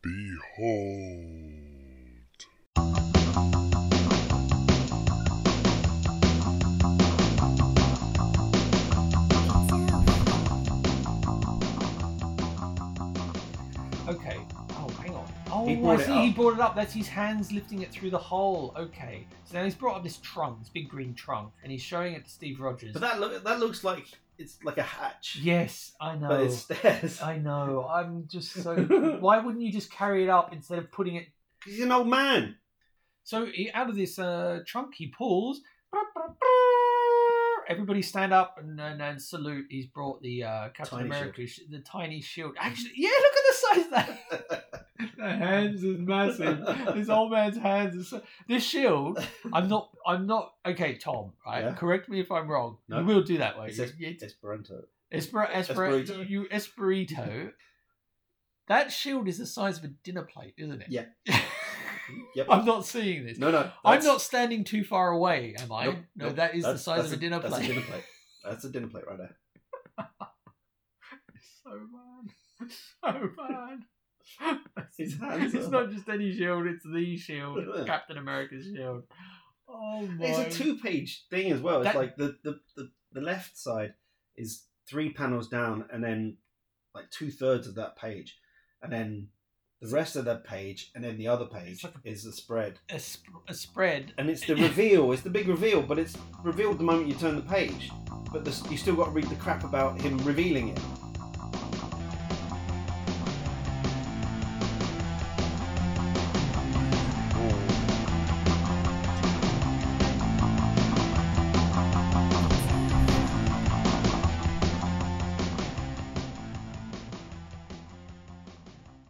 Behold. Okay. Oh, hang on. Oh, He I brought it see. He up. brought it up. That's his hands lifting it through the hole. Okay. So now he's brought up this trunk, this big green trunk, and he's showing it to Steve Rogers. But that look that looks like it's like a hatch. yes, I know. But it's stairs. I know. I'm just so. Why wouldn't you just carry it up instead of putting it? He's an old man. So he, out of this uh, trunk, he pulls. Everybody stand up and, and, and salute. He's brought the uh, Captain Tiny America, sh- the tiny shield. Actually, yeah, look at the size of that. hands is massive. this old man's hands is so... this shield. I'm not. I'm not. Okay, Tom. Right. Yeah. Correct me if I'm wrong. No. We'll do that way. It's es- It's Esperanto. Esper- Esper- Esperito. You Esperito. that shield is the size of a dinner plate, isn't it? Yeah. Yep. I'm not seeing this. No, no. I'm not standing too far away, am I? Nope, no, nope. that is the size of a dinner plate. that's a dinner plate. That's a dinner plate right there. so bad. So bad. His hands it's are- not just any shield, it's the shield. Captain America's shield. Oh my. It's a two-page thing as well. It's like the, the, the, the left side is three panels down, and then like two thirds of that page, and then the rest of that page, and then the other page like is the spread. a, sp- a spread. And it's the reveal. It's the big reveal, but it's revealed the moment you turn the page. But the, you still got to read the crap about him revealing it.